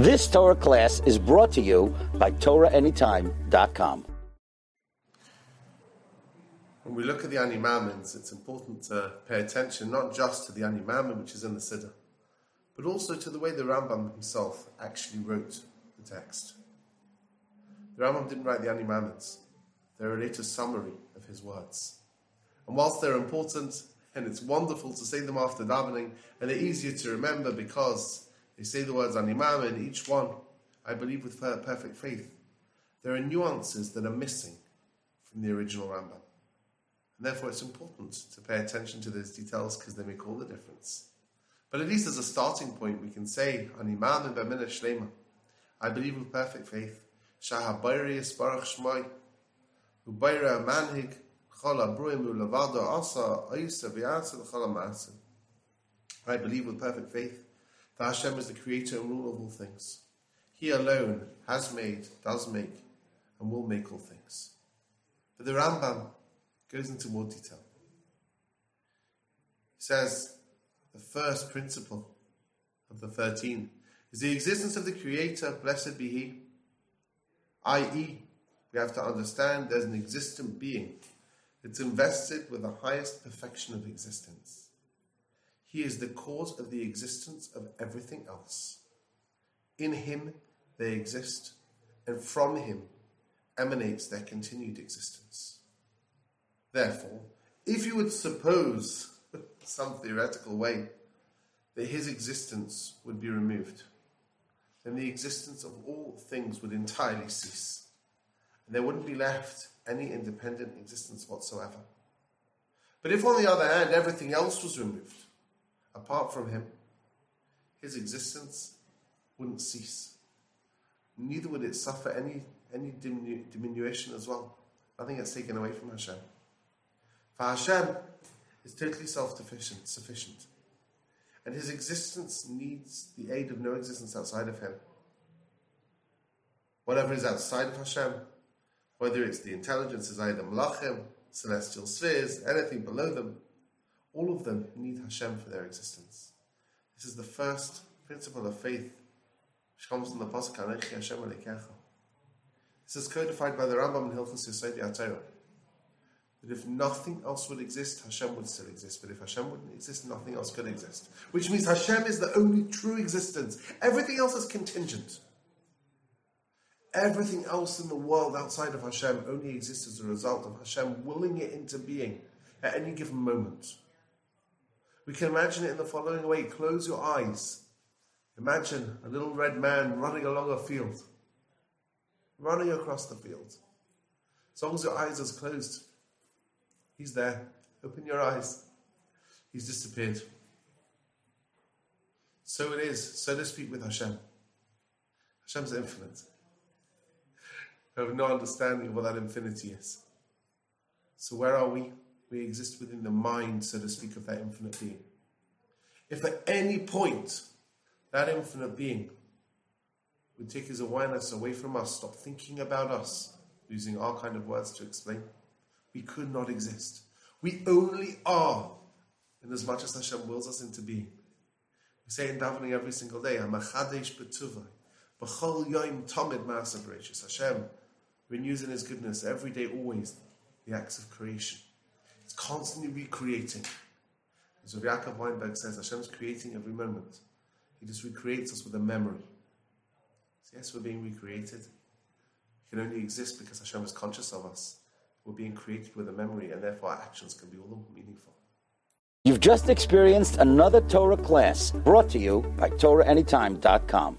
This Torah class is brought to you by TorahAnytime.com. When we look at the Ani Maamins, it's important to pay attention not just to the Ani Maamin, which is in the Siddur, but also to the way the Rambam himself actually wrote the text. The Rambam didn't write the Ani Maamins, they're a later summary of his words. And whilst they're important, and it's wonderful to say them after davening, and they're easier to remember because they say the words Ani Maamin, each one, I believe with perfect faith. There are nuances that are missing from the original Rambam. And therefore, it's important to pay attention to those details because they make all the difference. But at least as a starting point, we can say, Animam and Bemina Shlema. I believe with perfect faith. Shahabayri Esparach Shmai. Ubayra Manhig. Chala Bruim Ulavada Asa Aisa Vyasa Maasim. I believe with perfect faith Hashem is the creator and ruler of all things. He alone has made, does make, and will make all things. But the Rambam goes into more detail. He says the first principle of the 13 is the existence of the Creator, blessed be He, i.e., we have to understand there's an existent being. It's invested with the highest perfection of existence. He is the cause of the existence of everything else. In Him they exist, and from Him emanates their continued existence. Therefore, if you would suppose some theoretical way that his existence would be removed, then the existence of all things would entirely cease, and there wouldn't be left any independent existence whatsoever. But if, on the other hand, everything else was removed, apart from him, his existence wouldn't cease. Neither would it suffer any, any diminu- diminution as well. Nothing gets taken away from Hashem. For Hashem is totally self-sufficient, sufficient, and his existence needs the aid of no existence outside of him. Whatever is outside of Hashem, whether it's the intelligences, either malachim, celestial spheres, anything below them, all of them need Hashem for their existence. This is the first principle of faith, which comes from the Pasuk Hashem This is codified by the Rambam in Hilchos Yesod Torah that if nothing else would exist, Hashem would still exist. But if Hashem wouldn't exist, nothing else could exist. Which means Hashem is the only true existence. Everything else is contingent. Everything else in the world outside of Hashem only exists as a result of Hashem willing it into being at any given moment. We can imagine it in the following way close your eyes. Imagine a little red man running along a field, running across the field. As long as your eyes are closed, He's there. Open your eyes. He's disappeared. So it is, so to speak, with Hashem. Hashem's infinite. We have no understanding of what that infinity is. So where are we? We exist within the mind, so to speak, of that infinite being. If at any point that infinite being would take his awareness away from us, stop thinking about us, using our kind of words to explain, we could not exist. We only are in as much as Hashem wills us into being. We say in davening every single day, Hamachadesh betuvai, b'chol yoim tamid ma'asa Hashem renews in His goodness every day, always, the acts of creation. It's constantly recreating. As Rav Yaakov Weinberg says, Hashem's creating every moment. He just recreates us with a memory. So yes, we're being recreated. We can only exist because Hashem is conscious of us. We're being created with a memory, and therefore our actions can be all the more meaningful. You've just experienced another Torah class brought to you by TorahAnytime.com.